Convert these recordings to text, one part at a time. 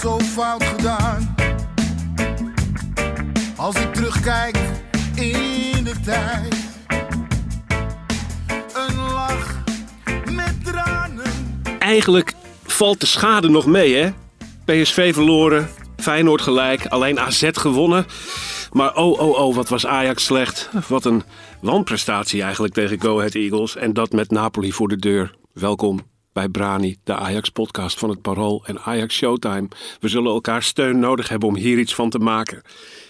zo fout gedaan. Als ik terugkijk in de tijd, een lach met tranen. Eigenlijk valt de schade nog mee, hè? PSV verloren, Feyenoord gelijk, alleen AZ gewonnen. Maar oh, oh, oh, wat was Ajax slecht. Wat een wanprestatie eigenlijk tegen Go Ahead Eagles. En dat met Napoli voor de deur. Welkom bij Brani, de Ajax-podcast van het Parool en Ajax Showtime. We zullen elkaar steun nodig hebben om hier iets van te maken.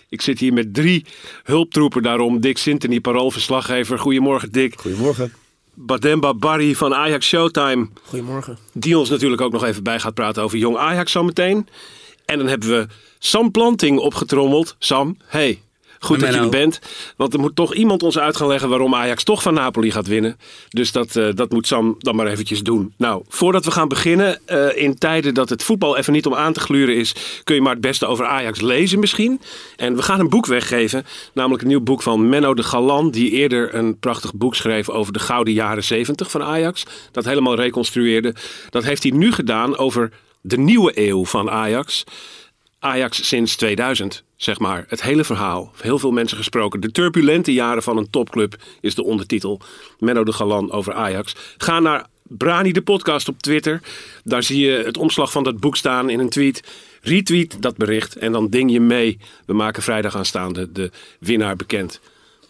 Ik zit hier met drie hulptroepen daarom. Dick Sintony, Parool-verslaggever. Goedemorgen, Dick. Goedemorgen. Bademba Barry van Ajax Showtime. Goedemorgen. Die ons natuurlijk ook nog even bij gaat praten over jong Ajax zometeen. En dan hebben we Sam Planting opgetrommeld. Sam, hey. Goed dat je er bent. Want er moet toch iemand ons uit gaan leggen waarom Ajax toch van Napoli gaat winnen. Dus dat, eh, dat moet Sam dan maar eventjes doen. Nou, voordat we gaan beginnen. eh, in tijden dat het voetbal even niet om aan te gluren is. Kun je maar het beste over Ajax lezen misschien. En we gaan een boek weggeven. Namelijk een nieuw boek van Menno de Galan. Die eerder een prachtig boek schreef over de gouden jaren 70 van Ajax. Dat helemaal reconstrueerde. Dat heeft hij nu gedaan over de nieuwe eeuw van Ajax. Ajax sinds 2000, zeg maar. Het hele verhaal. Heel veel mensen gesproken. De turbulente jaren van een topclub is de ondertitel. Menno de Galan over Ajax. Ga naar Brani de podcast op Twitter. Daar zie je het omslag van dat boek staan in een tweet. Retweet dat bericht en dan ding je mee. We maken vrijdag aanstaande de winnaar bekend.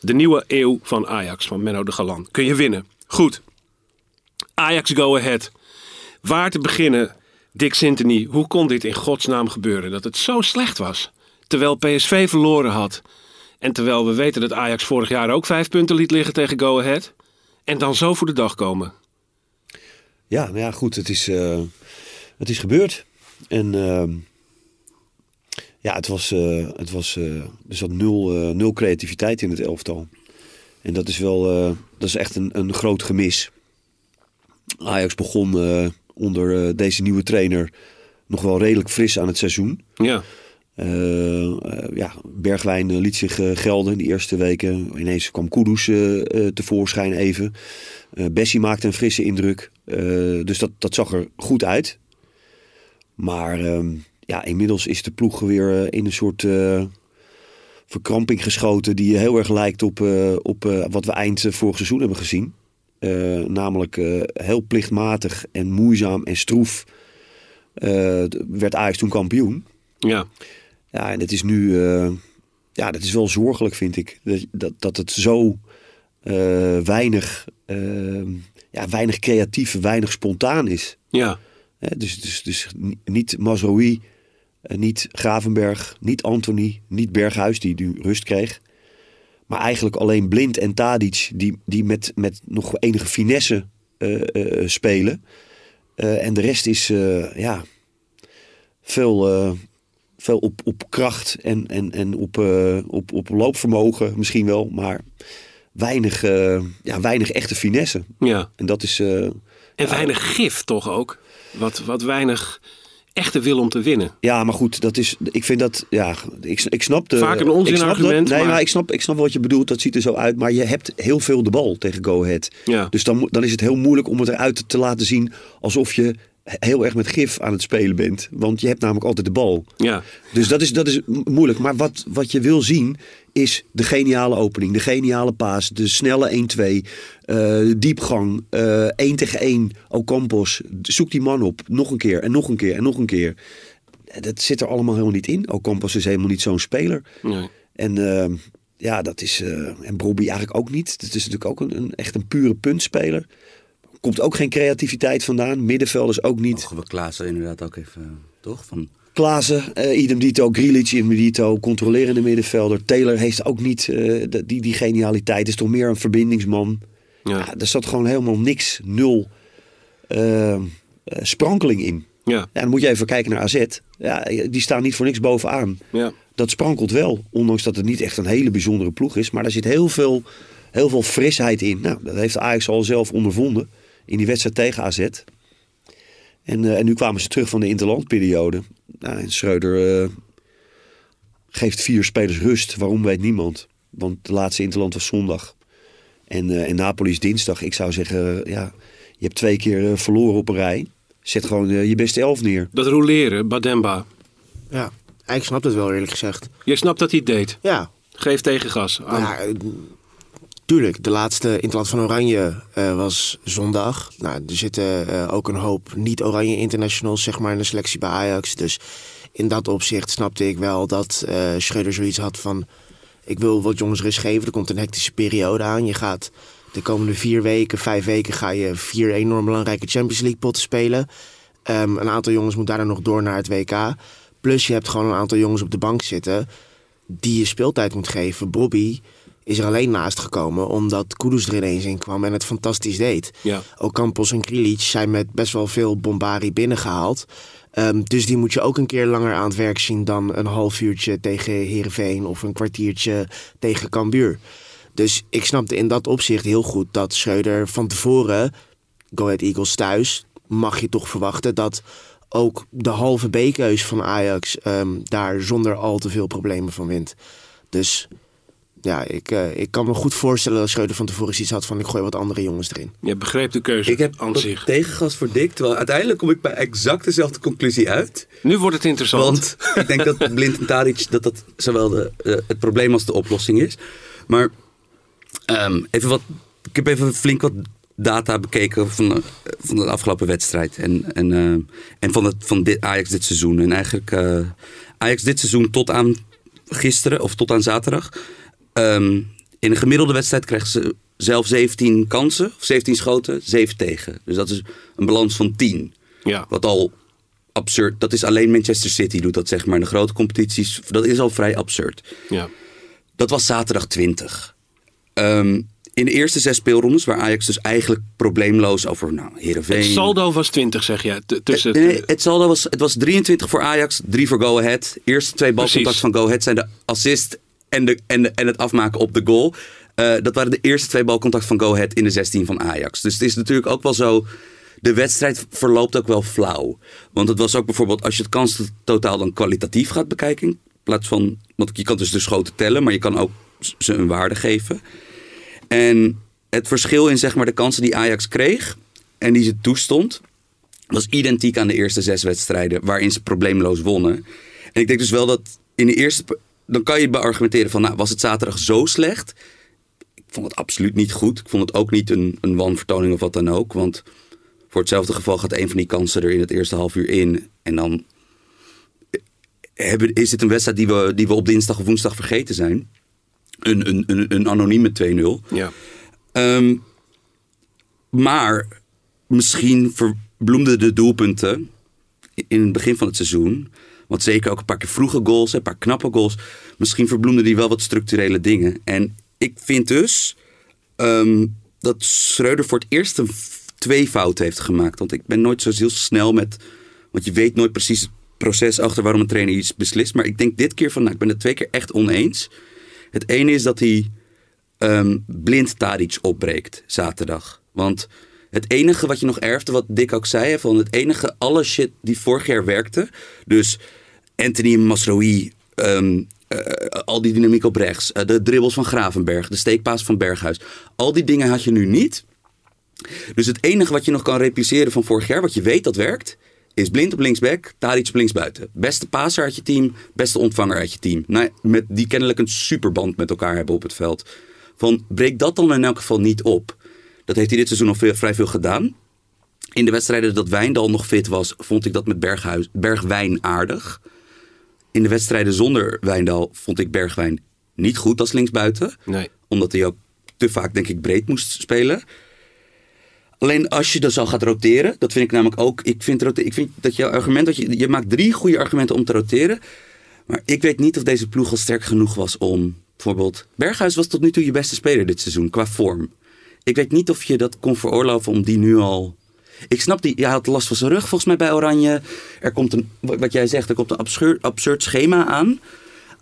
De nieuwe eeuw van Ajax van Menno de Galan. Kun je winnen. Goed. Ajax go ahead. Waar te beginnen, Dick Sintony, hoe kon dit in godsnaam gebeuren? Dat het zo slecht was. Terwijl PSV verloren had. En terwijl we weten dat Ajax vorig jaar ook vijf punten liet liggen tegen Go Ahead. En dan zo voor de dag komen. Ja, nou ja, goed. Het is, eh, het is gebeurd. En ehm, ja, het was, eh, het was eh, er zat nul, nul creativiteit in het elftal. En dat is wel, dat is echt een, een groot gemis. Ajax begon onder deze nieuwe trainer nog wel redelijk fris aan het seizoen. Ja, ja, Bergwijn eh, liet zich eh, gelden de eerste weken. Ineens kwam Kudus eh, eh, tevoorschijn even. Eh, Bessie maakte een frisse indruk. Eh, dus dat, dat zag er goed uit. Maar ehm, ja, inmiddels is de ploeg weer eh, in een soort eh, verkramping geschoten... die heel erg lijkt op, eh, op eh, wat we eind eh, vorig seizoen hebben gezien. Eh, namelijk eh, heel plichtmatig en moeizaam en stroef... eh, werd Ajax toen kampioen. ja. Ja, en het is nu, eh, ja, dat is wel zorgelijk, vind ik. Dat, dat, dat het zo eh, weinig, eh, ja, weinig creatief, weinig spontaan is. ja. Dus, dus, dus ni- niet Mazraoui, eh, niet Gravenberg, niet Anthony, niet Berghuis, die nu rust kreeg. Maar eigenlijk alleen Blind en Tadic, die, die met, met nog enige finesse spelen. En de rest is, ja, veel, veel op, op kracht en, en, en op, eh, op, op loopvermogen misschien wel. Maar weinig, eh, ja, weinig echte finesse. ja. En dat is... eh, En weinig gif toch ook. Wat, wat weinig echte wil om te winnen. Ja, maar goed, dat is. Ik vind dat. Ja, ik, ik snap de. Vaak een onzinargument, Nee, maar- maar, ik, snap, ik snap wat je bedoelt. Dat ziet er zo uit. Maar je hebt heel veel de bal tegen Go Ahead. Ja. Dus dan, dan is het heel moeilijk om het eruit te laten zien alsof je heel erg met gif aan het spelen bent. Want je hebt namelijk altijd de bal. Ja, Dus dat is, dat is mo- moeilijk. Maar wat, wat je wil zien is de geniale opening, de geniale paas, de snelle 1-2, eh, diepgang, eh 1 tegen 1, Ocampos. Zoek die man op. Nog een keer en nog een keer en nog een keer. Dat zit er allemaal helemaal niet in. Ocampos is helemaal niet zo'n speler. nee. En eh, ja, dat is. eh, en Brobbey eigenlijk ook niet. Het is natuurlijk ook een, een, echt een pure puntspeler. Komt ook geen creativiteit vandaan. Middenvelders ook niet. Mogen we Klaassen inderdaad ook even, eh, toch? Van, Klaassen, eh idem dito, Grealish in dito, controlerende middenvelder. Taylor heeft ook niet eh, die, die genialiteit. Is toch meer een verbindingsman. Ja. Ja, er zat gewoon helemaal niks, nul. sprankeling in. Ja. Ja, dan moet je even kijken naar AZ. Ja, die staan niet voor niks bovenaan. Ja. Dat sprankelt wel, ondanks dat het niet echt een hele bijzondere ploeg is. Maar daar zit heel veel, heel veel frisheid in. Nou, dat heeft Ajax al zelf ondervonden in die wedstrijd tegen AZ. En, eh, en nu kwamen ze terug van de interlandperiode. Nou, en Schreuder eh, geeft vier spelers rust. Waarom weet niemand. Want de laatste interland was zondag. En, eh, en Napoli is dinsdag. Ik zou zeggen, eh, ja, je hebt twee keer eh, verloren op een rij. Zet gewoon eh, je beste elf neer. Dat roleren, Bademba. Ja, ik snap het wel eerlijk gezegd. Je snapt dat hij het deed. Ja, Geef tegengas aan. ja eh, tuurlijk. De laatste Interland van Oranje eh, was zondag. Nou, er zitten eh, ook een hoop niet-Oranje internationals zeg maar, in de selectie bij Ajax. Dus in dat opzicht snapte ik wel dat eh Schreuder zoiets had van... ik wil wat jongens rust geven, er komt een hectische periode aan. Je gaat de komende vier weken, vijf weken... ga je vier enorm belangrijke Champions League potten spelen. Ehm, een aantal jongens moet daarna nog door naar het WK. Plus je hebt gewoon een aantal jongens op de bank zitten... die je speeltijd moet geven. Bobby is er alleen naast gekomen omdat Kudus er ineens in kwam en het fantastisch deed. Ja. Ook Campos en Krilic zijn met best wel veel bombari binnengehaald. Ehm, dus die moet je ook een keer langer aan het werk zien dan een half uurtje tegen Heerenveen of een kwartiertje tegen Cambuur. Dus ik snapte in dat opzicht heel goed dat Schreuder van tevoren, Go Ahead Eagles thuis, mag je toch verwachten dat ook de halve B-keus van Ajax ehm, daar zonder al te veel problemen van wint. Dus ja, ik, eh, ik kan me goed voorstellen dat Schreuder van tevoren iets had van ik gooi wat andere jongens erin. Je begreep de keuze Ik heb aan wat zich. tegengas voor Dick, terwijl uiteindelijk kom ik bij exact dezelfde conclusie uit. Nu wordt het interessant. Want ik denk dat Blind en Tadic dat dat zowel de, eh, het probleem als de oplossing is. Maar ehm, even wat, ik heb even flink wat data bekeken van de, van de afgelopen wedstrijd. En, en, eh, en van, het, van dit, Ajax dit seizoen. En eigenlijk Ajax dit seizoen tot aan gisteren of tot aan zaterdag. Ehm, in een gemiddelde wedstrijd krijgen ze zelf 17 kansen, of 17 schoten, 7 tegen. Dus dat is een balans van 10. ja. Wat al absurd. Dat is alleen Manchester City doet dat zeg maar. In de grote competities. Dat is al vrij absurd. ja. Dat was zaterdag 20. Ehm, in de eerste zes speelrondes, waar Ajax dus eigenlijk probleemloos over nou, Heerenveen... Het saldo was 20, zeg je. Tussen Nee, nee, het saldo was, het was 23 voor Ajax, 3 voor Go Ahead. Eerste twee balcontacten van Go Ahead zijn de assist en, de, en, en het afmaken op de goal. Eh, dat waren de eerste twee balcontacten van Go Ahead in de 16 van Ajax. Dus het is natuurlijk ook wel zo... De wedstrijd verloopt ook wel flauw. Want het was ook bijvoorbeeld, als je het kanstotaal dan kwalitatief gaat bekijken... in plaats van, want je kan dus de schoten tellen... maar je kan ook ze een waarde geven. En het verschil in zeg maar, de kansen die Ajax kreeg en die ze toestond was identiek aan de eerste zes wedstrijden waarin ze probleemloos wonnen. En ik denk dus wel dat in de eerste. Dan kan je beargumenteren van, nou, was het zaterdag zo slecht? Ik vond het absoluut niet goed. Ik vond het ook niet een, een wanvertoning of wat dan ook. Want voor hetzelfde geval gaat een van die kansen er in het eerste half uur in. En dan hebben, is dit een wedstrijd die we, die we op dinsdag of woensdag vergeten zijn. Een, een, een, een anonieme 2-0. Ja. Ehm, maar misschien verbloemden de doelpunten in het begin van het seizoen. Want zeker ook een paar keer vroege goals, een paar knappe goals. Misschien verbloemden die wel wat structurele dingen. En ik vind dus ehm, dat Schreuder voor het eerst een twee fouten heeft gemaakt. Want ik ben nooit zo heel snel met... Want je weet nooit precies het proces achter waarom een trainer iets beslist. Maar ik denk dit keer van, nou, ik ben het twee keer echt oneens. Het ene is dat hij ehm, blind Tadic opbreekt zaterdag. Want het enige wat je nog erfde, wat Dick ook zei, van het enige, alle shit die vorig jaar werkte. Dus Anthony Masroui, ehm, eh, al die dynamiek op rechts, eh, de dribbles van Gravenberg, de steekpaas van Berghuis. Al die dingen had je nu niet. Dus het enige wat je nog kan repliceren van vorig jaar, wat je weet dat werkt, is blind op linksback, Tadic op linksbuiten. Beste paser uit je team, beste ontvanger uit je team. Nou, met, die kennelijk een superband met elkaar hebben op het veld. Van breek dat dan in elk geval niet op. Dat heeft hij dit seizoen al veel, vrij veel gedaan. In de wedstrijden dat Wijndal nog fit was, vond ik dat met Berghuis, Bergwijn aardig. In de wedstrijden zonder Wijndal vond ik Bergwijn niet goed als linksbuiten. Nee. Omdat hij ook te vaak, denk ik, breed moest spelen. Alleen als je dus al gaat roteren, dat vind ik namelijk ook. Ik vind, ik vind dat jouw argument, dat je, je maakt drie goede argumenten om te roteren. Maar ik weet niet of deze ploeg al sterk genoeg was om. Bijvoorbeeld, Berghuis was tot nu toe je beste speler dit seizoen qua vorm. Ik weet niet of je dat kon veroorloven om die nu al. Ik snap die, hij had last van zijn rug volgens mij bij Oranje. Er komt een, wat jij zegt, er komt een absurd, schema aan.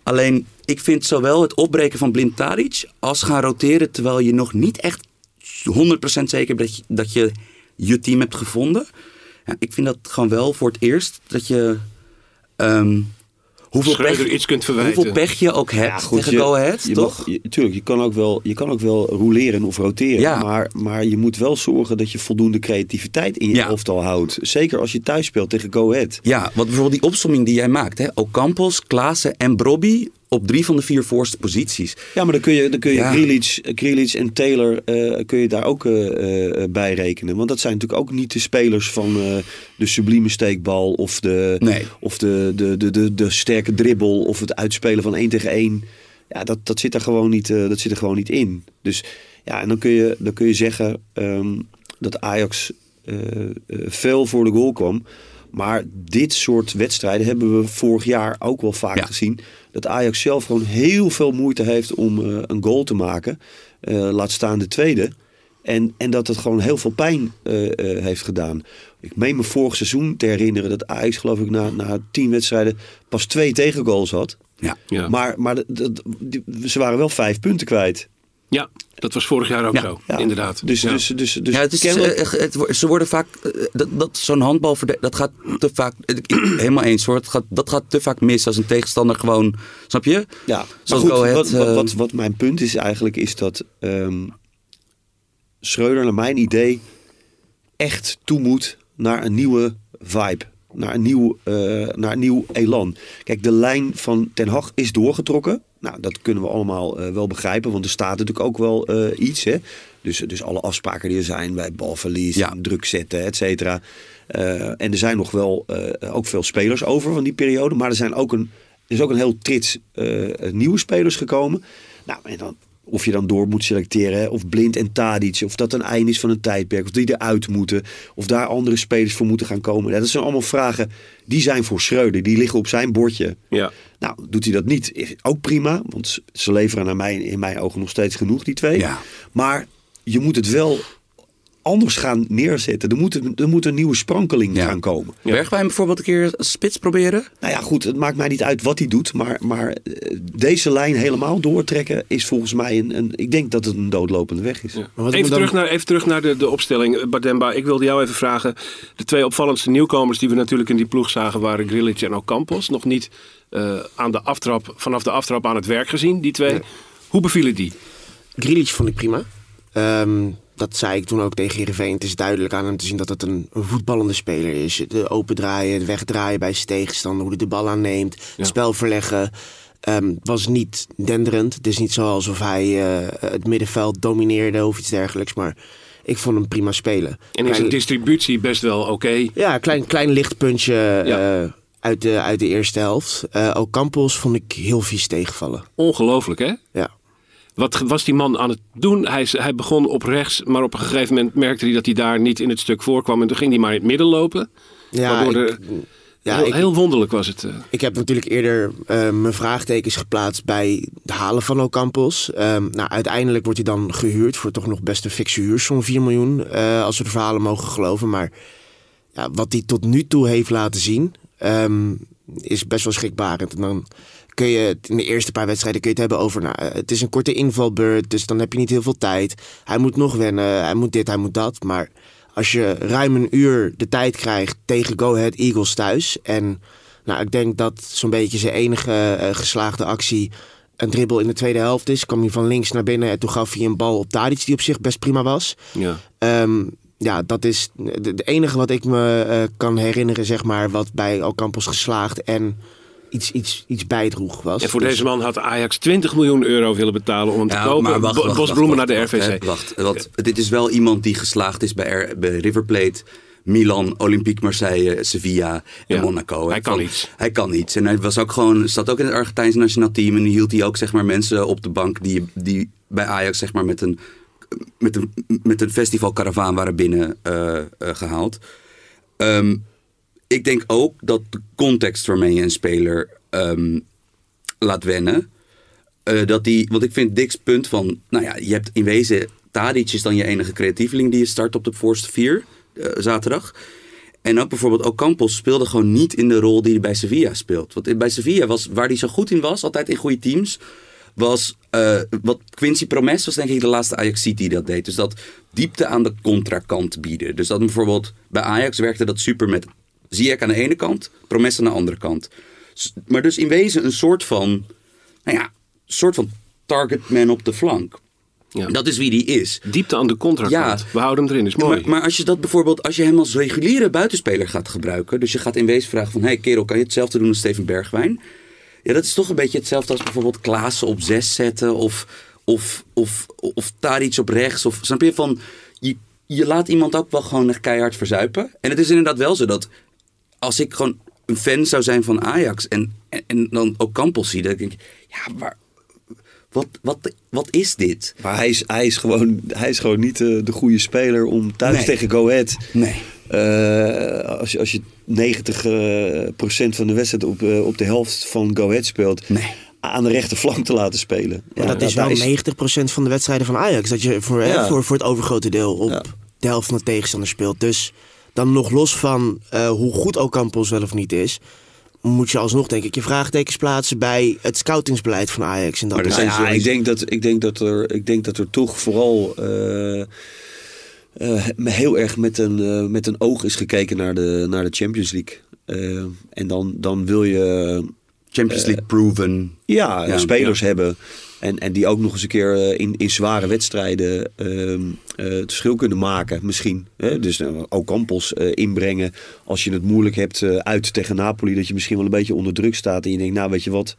Alleen, ik vind zowel het opbreken van Blind Tadic als gaan roteren terwijl je nog niet echt 100% zeker bent dat je, je team hebt gevonden. Ik vind dat gewoon wel voor het eerst dat je. ehm, hoeveel, Schreuder pech, iets kunt verwijten. hoeveel pech je ook hebt tegen Go Ahead, je toch? mag- je, tuurlijk, je kan, ook wel, je kan ook wel roleren of roteren. Ja. Maar, maar je moet wel zorgen dat je voldoende creativiteit in je Ja. elftal houdt. Zeker als je thuis speelt tegen Go Ahead. Ja, want bijvoorbeeld die opsomming die jij maakt. Hè? Ocampos, Klaassen en Brobby op drie van de vier voorste posities. Ja, maar dan kun je, dan kun je Ja. Grealish, Grealish en Taylor eh, kun je daar ook eh, eh, bij rekenen. Want dat zijn natuurlijk ook niet de spelers van eh, de sublieme steekbal of, de, Nee. of de, de, de, de, de sterke dribbel of het uitspelen van één tegen één. Ja, dat, dat, zit er gewoon niet, eh, dat zit er gewoon niet in. Dus ja, en dan kun je, dan kun je zeggen ehm, dat Ajax eh, eh, veel voor de goal kwam. Maar dit soort wedstrijden hebben we vorig jaar ook wel vaak Ja. gezien. Dat Ajax zelf gewoon heel veel moeite heeft om eh, een goal te maken. Eh, laat staan de tweede. En, en dat het gewoon heel veel pijn eh, eh, heeft gedaan. Ik meen me vorig seizoen te herinneren dat Ajax geloof ik na, na tien wedstrijden pas twee tegengoals had. Ja. Ja. Maar, maar dat- dat- die- ze waren wel vijf punten kwijt. Ja, dat was vorig jaar ook Ja, zo. Ja. Inderdaad. Dus, Ja. dus, dus, dus ja, het is, kennelijk- eh, het, ze worden vaak. eh, dat, dat, Zo'n handbal, dat gaat te vaak. ik- Helemaal eens hoor. Het gaat, dat gaat te vaak mis als een tegenstander gewoon. Snap je? Ja, maar Zoals goed, Go wat, wat, eh, wat, wat mijn punt is eigenlijk, is dat ehm Schreuder, naar mijn idee, echt toe moet naar een nieuwe vibe. Naar een, nieuw, eh, naar een nieuw elan. Kijk, de lijn van Ten Hag is doorgetrokken. Nou, dat kunnen we allemaal eh, wel begrijpen, want er staat natuurlijk ook wel eh, iets. Hè? Dus, dus alle afspraken die er zijn bij balverlies, Ja. druk zetten, et cetera. Eh, en er zijn nog wel ook veel spelers over van die periode. Maar er zijn ook een, er is ook een heel trits nieuwe spelers gekomen. Nou, en dan, of je dan door moet selecteren, hè, of Blind en Tadic, of dat een einde is van een tijdperk, of die eruit moeten, of daar andere spelers voor moeten gaan komen. Ja, dat zijn allemaal vragen die zijn voor Schreuder, die liggen op zijn bordje. Ja. Nou, doet hij dat niet, is ook prima, want ze- ze leveren naar mij, in mijn ogen nog steeds genoeg, die twee. Ja. Maar je moet het wel anders gaan neerzetten. Er moet, een- er moet een nieuwe sprankeling Ja. gaan komen. Bergwijn bijvoorbeeld een keer spits proberen? Nou ja, goed, het maakt mij niet uit wat hij doet. Maar, maar eh, deze lijn helemaal doortrekken is volgens mij een, een... Ik denk dat het een doodlopende weg is. Ja. Maar wat ik Even, dan- terug naar, even terug naar de, de opstelling. Eh, Bademba, ik wilde jou even vragen. De twee opvallendste nieuwkomers die we natuurlijk in die ploeg zagen... waren Grilic en Ocampos. Nog niet eh, aan de aftrap, vanaf de aftrap aan het werk gezien, die twee. Hoe bevielen die? Grealish vond ik prima. Ehm, dat zei ik toen ook tegen Heerenveen. Het is duidelijk aan hem te zien dat het een, een voetballende speler is. De open draaien, het wegdraaien bij zijn tegenstander, hoe hij de bal aanneemt, Ja. het spel verleggen. Ehm, was niet denderend. Het is niet zo alsof hij eh, het middenveld domineerde of iets dergelijks. Maar ik vond hem prima spelen. En is een distributie best wel oké. ja, klein, klein lichtpuntje Ja. eh, uit, de, uit de eerste helft. Eh ook Campos vond ik heel vies tegenvallen. Ongelooflijk, hè? Ja. Wat was die man aan het doen? Hij, hij begon op rechts, maar op een gegeven moment merkte hij dat hij daar niet in het stuk voorkwam. En toen ging hij maar in het midden lopen. Ja, ik, ja, heel, ik, heel wonderlijk was het. eh. ik heb natuurlijk eerder eh, mijn vraagtekens geplaatst bij het halen van Ocampos. Ehm nou, uiteindelijk wordt hij dan gehuurd voor toch nog best een fikse huursom, 4 miljoen. eh, als we de verhalen mogen geloven. Maar ja, wat hij tot nu toe heeft laten zien, ehm, is best wel schrikbarend. En dan kun je het in de eerste paar wedstrijden kun je het hebben over... Nou, eh, het is een korte invalbeurt, dus dan heb je niet heel veel tijd. Hij moet nog wennen, hij moet dit, hij moet dat. Maar als je ruim een uur de tijd krijgt tegen Go Ahead Eagles thuis... en nou, ik denk dat zo'n beetje zijn enige eh, geslaagde actie... een dribbel in de tweede helft is. kwam hij van links naar binnen en toen gaf hij een bal op Tadic... die op zich best prima was. ja. Ehm, ja, dat is de, de enige wat ik me eh, kan herinneren, zeg maar, wat bij Ocampos geslaagd en iets, iets, iets bijdroeg was. En voor Dus- deze man had Ajax 20 miljoen euro willen betalen om hem te kopen. Bo- Bosbloemen naar de wacht, RVC. Wacht, want dit is wel iemand die geslaagd is bij, R- bij River Plate, Milan, Olympique Marseille, Sevilla en Ja, Monaco. hè. hij kan Van- iets. Hij kan iets. En hij was ook gewoon, zat ook in het Argentijnse nationaal team. En hield hij ook zeg maar, mensen op de bank die, die bij Ajax zeg maar, met een, met een, met een festivalkaravaan waren binnen eh, eh, gehaald. Ehm, ik denk ook dat de context waarmee je een speler ehm, laat wennen. eh, dat die, want ik vind Dick's punt van, nou ja, je hebt in wezen, Tadic is dan je enige creatieveling die je start op de voorste vier. zaterdag. En ook bijvoorbeeld Ocampos speelde gewoon niet in de rol die hij bij Sevilla speelt. Want bij Sevilla was, waar hij zo goed in was, altijd in goede teams, was uh, wat Quincy Promes was denk ik de laatste Ajax die dat deed. Dus dat diepte aan de contrakant bieden. Dus dat bijvoorbeeld bij Ajax werkte dat super met Ziyech aan de ene kant, Promes aan de andere kant. Maar dus in wezen een soort van, nou ja, soort van targetman op de flank. Ja. Dat is wie die is. Diepte aan de contract. Ja. We houden hem erin, is mooi. Maar, maar, als je dat bijvoorbeeld, als je hem als reguliere buitenspeler gaat gebruiken. Dus je gaat in wezen vragen van, hé hey kerel, kan je hetzelfde doen als Steven Bergwijn? Ja, dat is toch een beetje hetzelfde als bijvoorbeeld Klaassen op zes zetten. Of, of, of, of Tadic op rechts. Of, snap je van, je, je laat iemand ook wel gewoon echt keihard verzuipen. En het is inderdaad wel zo dat als ik gewoon een fan zou zijn van Ajax en, en, dan ook Campos zie, dan denk ik, ja, maar wat, wat, wat is dit? Maar hij is, hij is, gewoon, hij is gewoon niet de, de goede speler om thuis tegen Go Ahead. Nee. Uh, als, je, als je 90% uh, procent van de wedstrijd op, uh, op de helft van Go Ahead speelt. Nee. Aan de rechterflank te laten spelen. Ja, dat, is wel is... 90% van de wedstrijden van Ajax. Dat je voor, ja. voor, voor het overgrote deel op de helft van de tegenstander speelt. Dus dan nog los van uh, hoe goed Ocampos wel of niet is moet je alsnog denk ik je vraagtekens plaatsen bij het scoutingsbeleid van Ajax. En dat maar ja, ik, denk dat, ik, denk dat er, ik denk dat er toch vooral uh, uh, heel erg met een, uh, met een oog is gekeken naar de, naar de Champions League. en dan, dan wil je... Champions League proven. Ja, ja spelers ja. hebben en, en die ook nog eens een keer eh, in, in zware wedstrijden uh, het verschil kunnen maken, misschien. Dus uh, ook Campos inbrengen als je het moeilijk hebt uit tegen Napoli. Dat je misschien wel een beetje onder druk staat. En je denkt, nou weet je wat,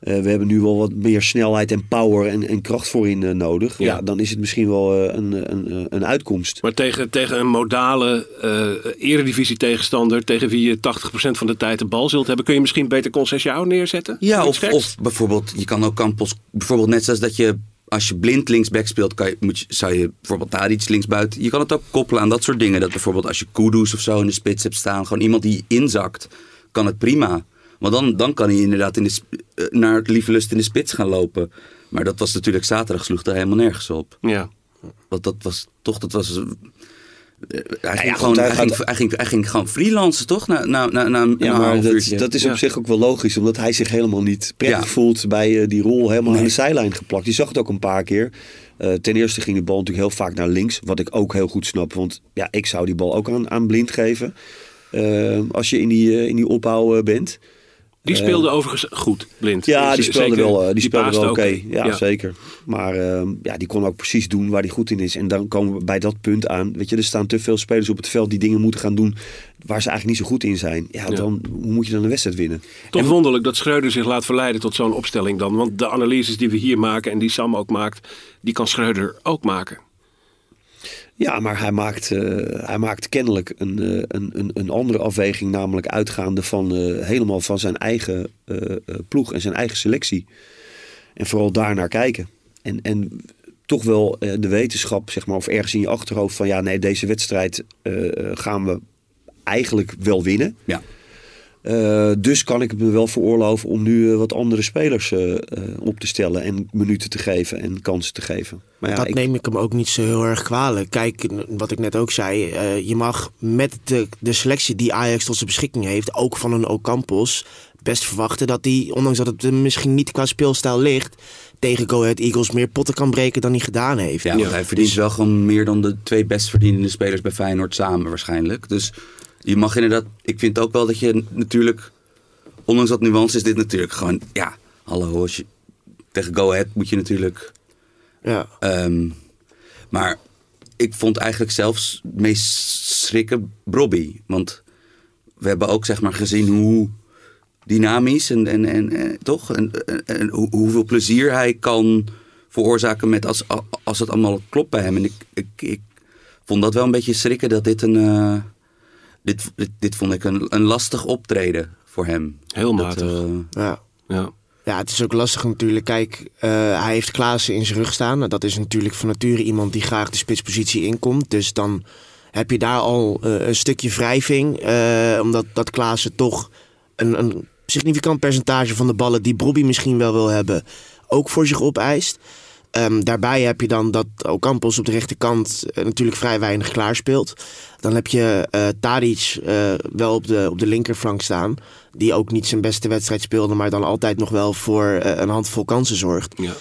uh, we hebben nu wel wat meer snelheid en power en, en kracht voorin uh, nodig. Ja. ja. dan is het misschien wel uh, een, een, een uitkomst. Maar tegen, tegen een modale eredivisie tegenstander... tegen wie je 80% van de tijd de bal zult hebben... kun je misschien beter Conceição neerzetten? Ja, of, of, bijvoorbeeld, je kan ook Campos... bijvoorbeeld net zoals dat je als je blind linksback speelt, kan je, moet je, zou je bijvoorbeeld daar iets linksbuiten. Je kan het ook koppelen aan dat soort dingen. Dat bijvoorbeeld als je Kudus of zo in de spits hebt staan, gewoon iemand die inzakt, kan het prima. Want dan, dan kan hij inderdaad in de, eh, naar het lieve lust in de spits gaan lopen. Maar dat was natuurlijk zaterdag, sloeg daar helemaal nergens op. Ja. Want dat was toch, dat was... Eh, hij, ging gewoon, hij, ging, hij, ging, hij ging gewoon freelancen, toch? Na, na, na, na ja, maar dat, dat, is op zich ook wel logisch, omdat hij zich helemaal niet prettig voelt bij uh, die rol helemaal nee. aan de zijlijn geplakt. Je zag het ook een paar keer. Uh, ten eerste ging de bal natuurlijk heel vaak naar links, wat ik ook heel goed snap. Want ja, ik zou die bal ook aan, aan blind geven. Uh, als je in die, in die opbouw bent. Die eh, speelde overigens goed, blind. Ja, die speelde wel, eh, die speelde wel oké. Ja, zeker. Maar uh, ja, die kon ook precies doen waar hij goed in is. En dan komen we bij dat punt aan. Weet je, er staan te veel spelers op het veld die dingen moeten gaan doen waar ze eigenlijk niet zo goed in zijn. Ja, dan hoe moet je dan een wedstrijd winnen? Toch en, wonderlijk dat Schreuder zich laat verleiden tot zo'n opstelling dan. Want de analyses die we hier maken en die Sam ook maakt, die kan Schreuder ook maken. Ja, maar hij maakt, uh, hij maakt kennelijk een, uh, een, een, een, andere afweging, namelijk uitgaande van uh, helemaal van zijn eigen ploeg en zijn eigen selectie. En vooral daar naar kijken. En, en toch wel de wetenschap, zeg maar, of ergens in je achterhoofd van ja, nee, deze wedstrijd gaan we eigenlijk wel winnen. Ja. Uh, dus kan ik me wel veroorloven om nu uh, wat andere spelers uh, op te stellen en minuten te geven en kansen te geven. Maar ja, dat ik... neem ik hem ook niet zo heel erg kwalijk. Kijk, wat ik net ook zei, je mag met de, de selectie die Ajax tot zijn beschikking heeft, ook van een Ocampos, best verwachten dat hij, ondanks dat het misschien niet qua speelstijl ligt, tegen Go Ahead Eagles meer potten kan breken dan hij gedaan heeft. Ja, want hij verdient dus... wel gewoon meer dan de twee best verdienende spelers bij Feyenoord samen waarschijnlijk. Dus je mag inderdaad, ik vind ook wel dat je natuurlijk, ondanks dat nuance is dit natuurlijk gewoon, ja, hallo, als je, tegen Go Ahead moet je natuurlijk. Ja. Um, maar ik vond eigenlijk zelfs het meest schrikken Bobby. Want we hebben ook zeg maar gezien hoe dynamisch en, en, en, en toch? En, en, en, hoeveel plezier hij kan veroorzaken met als, als het allemaal klopt bij hem. En ik, ik, ik vond dat wel een beetje schrikken dat dit een. Uh, dit, dit, dit, vond ik een, een lastig optreden voor hem. Heel matig. uh, ja. ja. Ja, het is ook lastig natuurlijk. Kijk, uh, hij heeft Klaassen in zijn rug staan. Nou, dat is natuurlijk van nature iemand die graag de spitspositie inkomt. Dus dan heb je daar al uh, een stukje wrijving. Uh, omdat dat Klaassen toch een, een, significant percentage van de ballen die Bobby misschien wel wil hebben, ook voor zich opeist. Ehm, daarbij heb je dan dat Ocampos op de rechterkant uh, natuurlijk vrij weinig klaarspeelt. Dan heb je uh, Tadic uh, wel op de, op de linkerflank staan. Die ook niet zijn beste wedstrijd speelde, maar dan altijd nog wel voor een handvol kansen zorgt. Ja.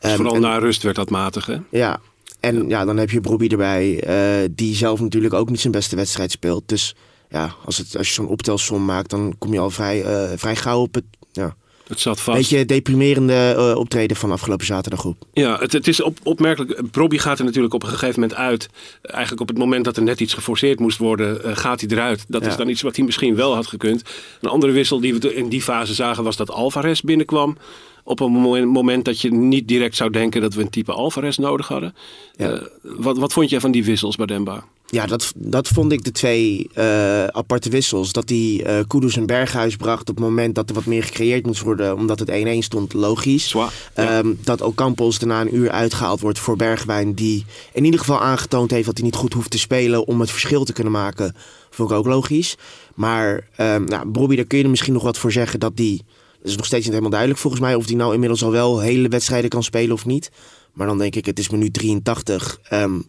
Dus um, vooral en, na rust werd dat matig, hè? Ja, en ja. ja dan heb je Brobbey erbij, die zelf natuurlijk ook niet zijn beste wedstrijd speelt. Dus ja, als, het, als je zo'n optelsom maakt, dan kom je al vrij, vrij gauw op het... Ja, het zat vast. Beetje deprimerende uh, optreden van afgelopen zaterdag op. Ja, het, het is op, opmerkelijk. Bobby gaat er natuurlijk op een gegeven moment uit. Eigenlijk op het moment dat er net iets geforceerd moest worden, uh, gaat hij eruit. Dat ja. is dan iets wat hij misschien wel had gekund. Een andere wissel die we in die fase zagen was dat Alvarez binnenkwam. Op een moment dat je niet direct zou denken dat we een type Alvarez nodig hadden. Ja. Uh, wat, wat vond jij van die wissels bij Demba? Ja, dat, dat vond ik de twee uh, aparte wissels. Dat die uh, Kudus en Berghuis bracht op het moment dat er wat meer gecreëerd moest worden, omdat het 1-1 stond, logisch. Zwa, ja. um, dat Ocampos daarna een uur uitgehaald wordt voor Bergwijn, die in ieder geval aangetoond heeft dat hij niet goed hoeft te spelen om het verschil te kunnen maken, vond ik ook logisch. Maar um, nou, Bobby, daar kun je er misschien nog wat voor zeggen dat die, dat is nog steeds niet helemaal duidelijk volgens mij, of die nou inmiddels al wel hele wedstrijden kan spelen of niet. Maar dan denk ik, het is minuut 83. Um,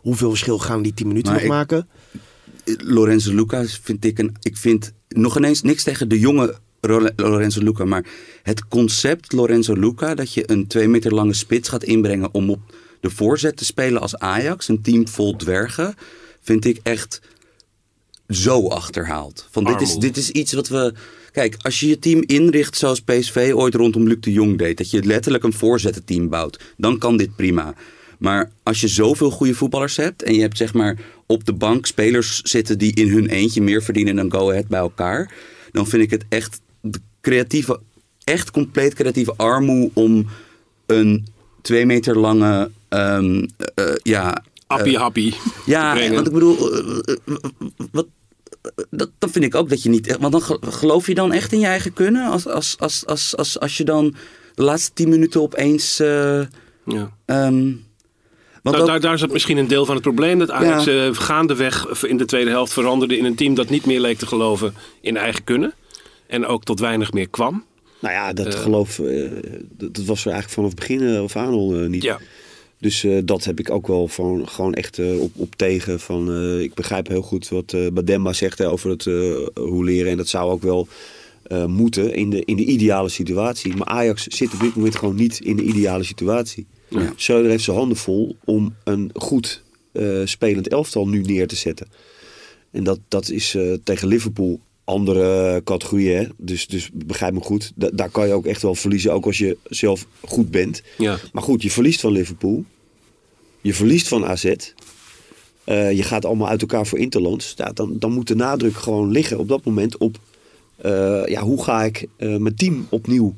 hoeveel verschil gaan die 10 minuten maar nog ik, maken? Lorenzo Luca vind ik een. Ik vind nog ineens niks tegen de jonge Lorenzo Luca. Maar het concept Lorenzo Luca, dat je een twee meter lange spits gaat inbrengen om op de voorzet te spelen als Ajax, een team vol dwergen, vind ik echt zo achterhaald. Van dit, is, dit is iets wat we. Kijk, als je je team inricht zoals PSV ooit rondom Luc de Jong deed, dat je letterlijk een voorzettenteam bouwt, dan kan dit prima. Maar als je zoveel goede voetballers hebt en je hebt zeg maar op de bank spelers zitten die in hun eentje meer verdienen dan Go Ahead bij elkaar, dan vind ik het echt de creatieve, echt compleet creatieve armoe om een twee meter lange, um, uh, ja. Appie uh, happy. Ja, want ik bedoel, uh, wat, dat, dat vind ik ook dat je niet. Want dan geloof je dan echt in je eigen kunnen als, als, als, als, als, als je dan de laatste tien minuten opeens. ja. Um, want nou, daar, daar zat misschien een deel van het probleem. Dat Ajax ja. uh, gaandeweg in de tweede helft veranderde in een team dat niet meer leek te geloven in eigen kunnen. En ook tot weinig meer kwam. Nou ja, dat uh, geloof uh, dat, was er eigenlijk vanaf het begin af aan al niet. Ja. Dus dat heb ik ook wel van, gewoon echt op, op tegen. Van, ik begrijp heel goed wat Bademba zegt hè, over het hoe leren. En dat zou ook wel moeten in de, in de ideale situatie. Maar Ajax zit op dit moment gewoon niet in de ideale situatie. Ja. Heeft zijn handen vol om een goed uh, spelend elftal nu neer te zetten. En dat, dat is uh, tegen Liverpool andere categorie. Hè? Dus, dus begrijp me goed. Da daar kan je ook echt wel verliezen, ook als je zelf goed bent. Ja. Maar goed, je verliest van Liverpool. Je verliest van AZ. Uh, je gaat allemaal uit elkaar voor Interlands. Ja, dan, dan moet de nadruk gewoon liggen op dat moment op... ja, hoe ga ik mijn team opnieuw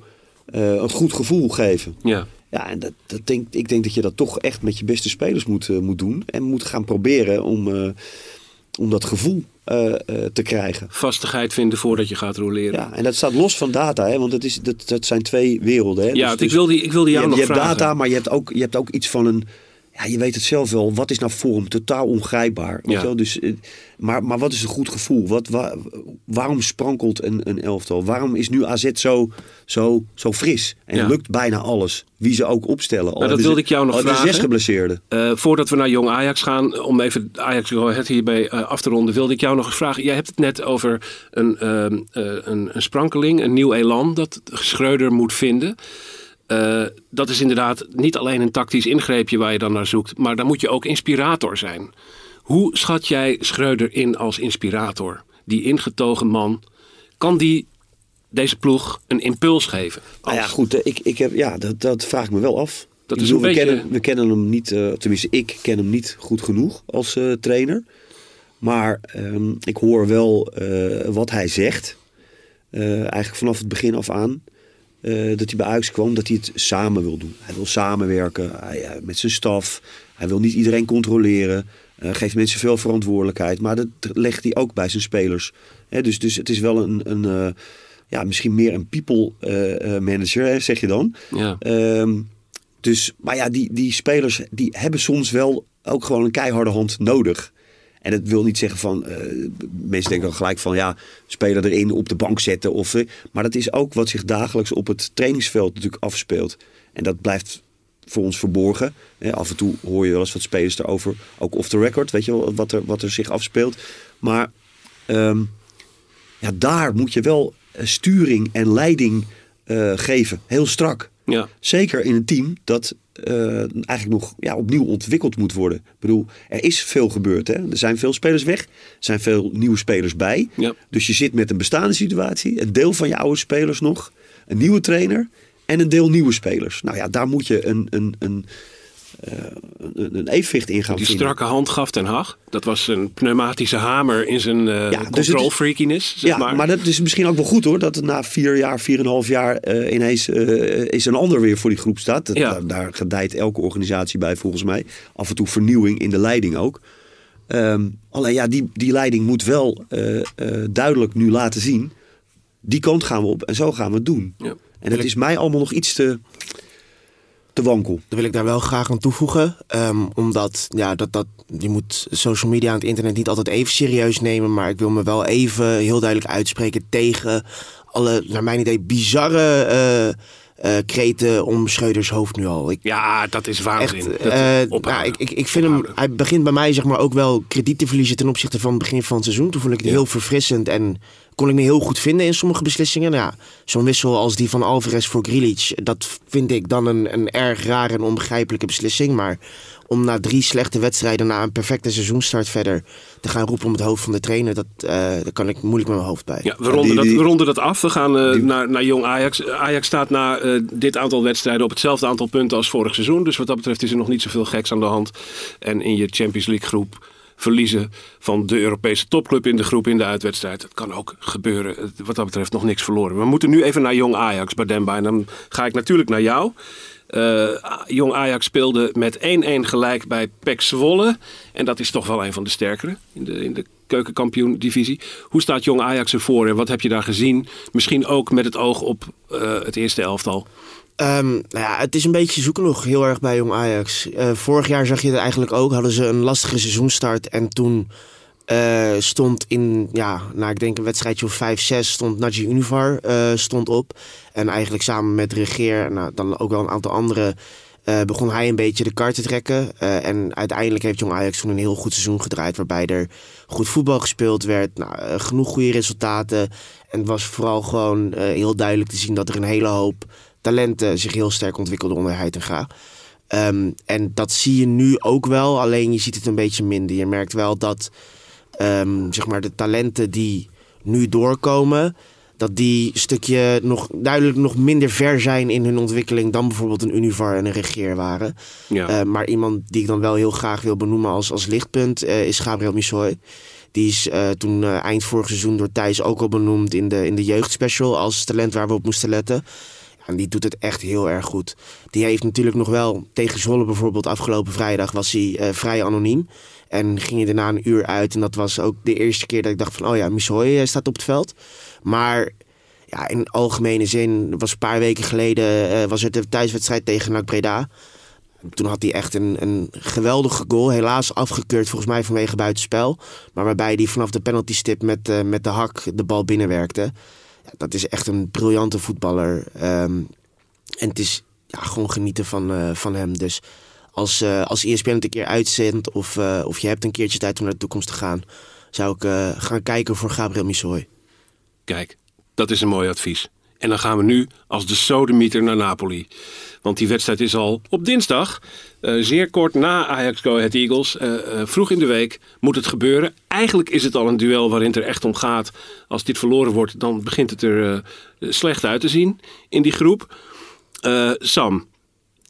een goed gevoel geven? Ja. Ja, en dat, dat denk, ik denk dat je dat toch echt met je beste spelers moet, uh, moet doen. En moet gaan proberen om, uh, om dat gevoel uh, te krijgen. Vastigheid vinden voordat je gaat roleren. Ja, en dat staat los van data, hè, want dat, is, dat, dat zijn twee werelden. Hè. Ja, dus, ik, wilde, ik wilde jou je, nog je vragen. Je hebt data, maar je hebt, ook, je hebt ook iets van een... Ja, je weet het zelf wel. Wat is nou vorm? Totaal ongrijpbaar. Weet Ja. wel? Dus, maar, maar wat is een goed gevoel? Wat, waar, waarom sprankelt een, een elftal? Waarom is nu AZ zo, zo, zo fris? En Ja. lukt bijna alles. Wie ze ook opstellen. Al dat hebben wilde ze- ik jou nog al ze vragen. zes geblesseerden. Eh, voordat we naar Jong Ajax gaan, om even Ajax Ahead hierbij eh, af te ronden, wilde ik jou nog eens vragen. Jij hebt het net over een, ehm, eh, een, een sprankeling, een nieuw elan dat Schreuder moet vinden. Eh, dat is inderdaad niet alleen een tactisch ingreepje waar je dan naar zoekt, maar dan moet je ook inspirator zijn. Hoe schat jij Schreuder in als inspirator? Die ingetogen man, kan die deze ploeg een impuls geven? Nou ja, goed. eh, Ik, ik heb, ja, dat, dat vraag ik me wel af. Dat is bedoel, een we, beetje- kennen, we kennen hem niet, eh, tenminste ik ken hem niet goed genoeg als trainer. Maar ehm, ik hoor wel wat hij zegt. Eigenlijk vanaf het begin af aan. Eh, dat hij bij Ajax kwam, dat hij het samen wil doen. Hij wil samenwerken hij, eh, met zijn staf. Hij wil niet iedereen controleren. eh, geeft mensen veel verantwoordelijkheid. Maar dat legt hij ook bij zijn spelers. Hè, dus, dus het is wel een, een ja, misschien meer een people manager, hè, zeg je dan. Ja. Ehm, dus, maar ja, die, die spelers die hebben soms wel ook gewoon een keiharde hand nodig. En dat wil niet zeggen van, eh, mensen denken dan gelijk van ja, speler erin op de bank zetten. Of, eh, maar dat is ook wat zich dagelijks op het trainingsveld natuurlijk afspeelt. En dat blijft voor ons verborgen. Hè, af en toe hoor je wel eens wat spelers erover, ook off the record, weet je wel, wat er, wat er zich afspeelt. Maar ehm, ja, daar moet je wel eh, sturing en leiding eh, geven, heel strak. Ja. Zeker in een team dat eh, eigenlijk nog ja, opnieuw ontwikkeld moet worden. Ik bedoel, er is veel gebeurd. Hè? Er zijn veel spelers weg. Er zijn veel nieuwe spelers bij. Ja. Dus je zit met een bestaande situatie. Een deel van je oude spelers nog. Een nieuwe trainer. En een deel nieuwe spelers. Nou ja, daar moet je een, een, een, een, een evenwicht in gaan Die vinden. strakke hand gaf Ten Hag. Dat was een pneumatische hamer in zijn eh dus het control freakiness, zeg ja, maar. maar. dat is misschien ook wel goed hoor. Dat het na vier jaar, vier en een half jaar eh, ineens eh, is een ander weer voor die groep staat. Dat- Ja. daar, daar gedijt elke organisatie bij volgens mij. Af en toe vernieuwing in de leiding ook. Ehm, alleen ja, die, die leiding moet wel eh, eh, duidelijk nu laten zien. Die kant gaan we op en zo gaan we het doen. Ja. En het is mij allemaal nog iets te, te wankel. Dan wil ik daar wel graag aan toevoegen. ehm, omdat ja, dat, dat, je moet social media en het internet niet altijd even serieus nemen. Maar ik wil me wel even heel duidelijk uitspreken tegen alle, naar mijn idee, bizarre eh, eh, kreten om Schreuders hoofd nu al. Ik, Ja, dat is waanzin. Echt, Dat- ophouden. nou, ik, ik, ik vind hem, hij begint bij mij zeg maar ook wel krediet te verliezen ten opzichte van het begin van het seizoen. Toen vond ik het heel verfrissend en kon ik me heel goed vinden in sommige beslissingen. Nou, ja, zo'n wissel als die van Alvarez voor Grealish, dat vind ik dan een, een erg rare en onbegrijpelijke beslissing. Maar om na drie slechte wedstrijden, na een perfecte seizoenstart verder te gaan roepen om het hoofd van de trainer, dat, eh, daar kan ik moeilijk met mijn hoofd bij. Ja, we ronden, die- dat, we ronden dat af. We gaan eh, naar, naar jong Ajax. Ajax staat na eh, dit aantal wedstrijden op hetzelfde aantal punten als vorig seizoen. Dus wat dat betreft is er nog niet zoveel geks aan de hand. En in je Champions League groep verliezen van de Europese topclub in de groep in de uitwedstrijd. Dat kan ook gebeuren. Wat dat betreft nog niks verloren. We moeten nu even naar jong Ajax bij Demba. En dan ga ik natuurlijk naar jou. Eh, jong Ajax speelde met 1-1 gelijk bij PEC Zwolle. En dat is toch wel een van de sterkere in de, in de keukenkampioen-divisie. Hoe staat jong Ajax ervoor en wat heb je daar gezien? Misschien ook met het oog op eh, het eerste elftal. Ehm, nou ja, het is een beetje zoeken nog heel erg bij Jong Ajax. Eh, vorig jaar zag je het eigenlijk ook. Hadden ze een lastige seizoenstart. En toen eh, stond in, ja, nou, ik denk een wedstrijdje of 5, 6, stond Naji Univar eh, stond op. En eigenlijk samen met Regeer, nou, dan ook wel een aantal anderen, begon hij een beetje de kar te trekken. En uiteindelijk heeft Jong Ajax toen een heel goed seizoen gedraaid. Waarbij er goed voetbal gespeeld werd. Nou, genoeg goede resultaten. En het was vooral gewoon heel duidelijk te zien dat er een hele hoop talenten zich heel sterk ontwikkelden onder Heitinga. Ehm en dat zie je nu ook wel, alleen je ziet het een beetje minder. Je merkt wel dat ehm, zeg maar de talenten die nu doorkomen, dat die een stukje nog duidelijk nog minder ver zijn in hun ontwikkeling dan bijvoorbeeld een Univar en een Regeer waren. Ja. Eh, maar iemand die ik dan wel heel graag wil benoemen als, als lichtpunt eh, is Gabriel Missoy. Die is eh, toen eh, eind vorig seizoen door Thijs ook al benoemd in de, in de jeugdspecial als talent waar we op moesten letten. En die doet het echt heel erg goed. Die heeft natuurlijk nog wel tegen Zwolle bijvoorbeeld afgelopen vrijdag was hij eh, vrij anoniem. En ging hij daarna een uur uit. En dat was ook de eerste keer dat ik dacht van oh ja, Missoy eh, staat op het veld. Maar ja, in algemene zin, was een paar weken geleden eh, was het de thuiswedstrijd tegen NAC Breda. Toen had hij echt een, een geweldige goal. Helaas afgekeurd volgens mij vanwege buitenspel. Maar waarbij hij vanaf de penaltystip met, met de hak de bal binnenwerkte. Dat is echt een briljante voetballer. Ehm, en het is ja, gewoon genieten van, eh, van hem. Dus als, eh als ESPN het een keer uitzendt of, eh, of je hebt een keertje tijd om naar de toekomst te gaan... zou ik gaan kijken voor Gabriel Missoy. Kijk, dat is een mooi advies. En dan gaan we nu als de sodemieter naar Napoli. Want die wedstrijd is al op dinsdag. eh, zeer kort na Ajax Go Ahead Eagles. eh, eh, vroeg in de week moet het gebeuren. Eigenlijk is het al een duel waarin het er echt om gaat. Als dit verloren wordt, dan begint het er slecht uit te zien in die groep. Sam,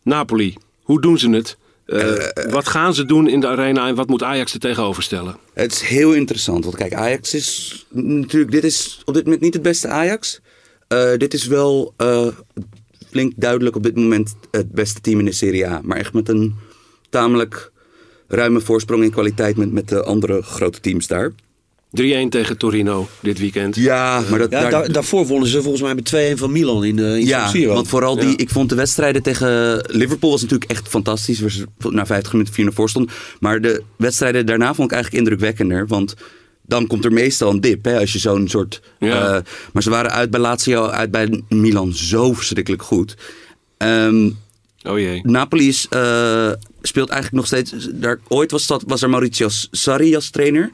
Napoli, hoe doen ze het? Wat gaan ze doen in de arena en wat moet Ajax er tegenover stellen? Het is heel interessant. Want kijk, Ajax is natuurlijk. Dit is op dit moment niet het beste Ajax. Eh, dit is wel eh, flink duidelijk op dit moment het beste team in de Serie A. Maar echt met een tamelijk ruime voorsprong in kwaliteit met, met de andere grote teams daar. 3-1 tegen Torino dit weekend. Ja, maar dat, Ja, daar- daar- daarvoor wonnen ze volgens mij met 2-1 van Milan in, eh in ja, San Siro. want vooral die, Ja. ik vond de wedstrijden tegen Liverpool was natuurlijk echt fantastisch. Waar ze na 50 minuten 4 voor stond. Maar de wedstrijden daarna vond ik eigenlijk indrukwekkender. Want dan komt er meestal een dip. Hè, als je zo'n soort. Ja. eh, maar ze waren uit bij Lazio, uit bij Milan zo verschrikkelijk goed. Ehm, Oh jee. Napoli is, eh, speelt eigenlijk nog steeds. Daar, ooit was, dat, was er Maurizio Sarri als trainer.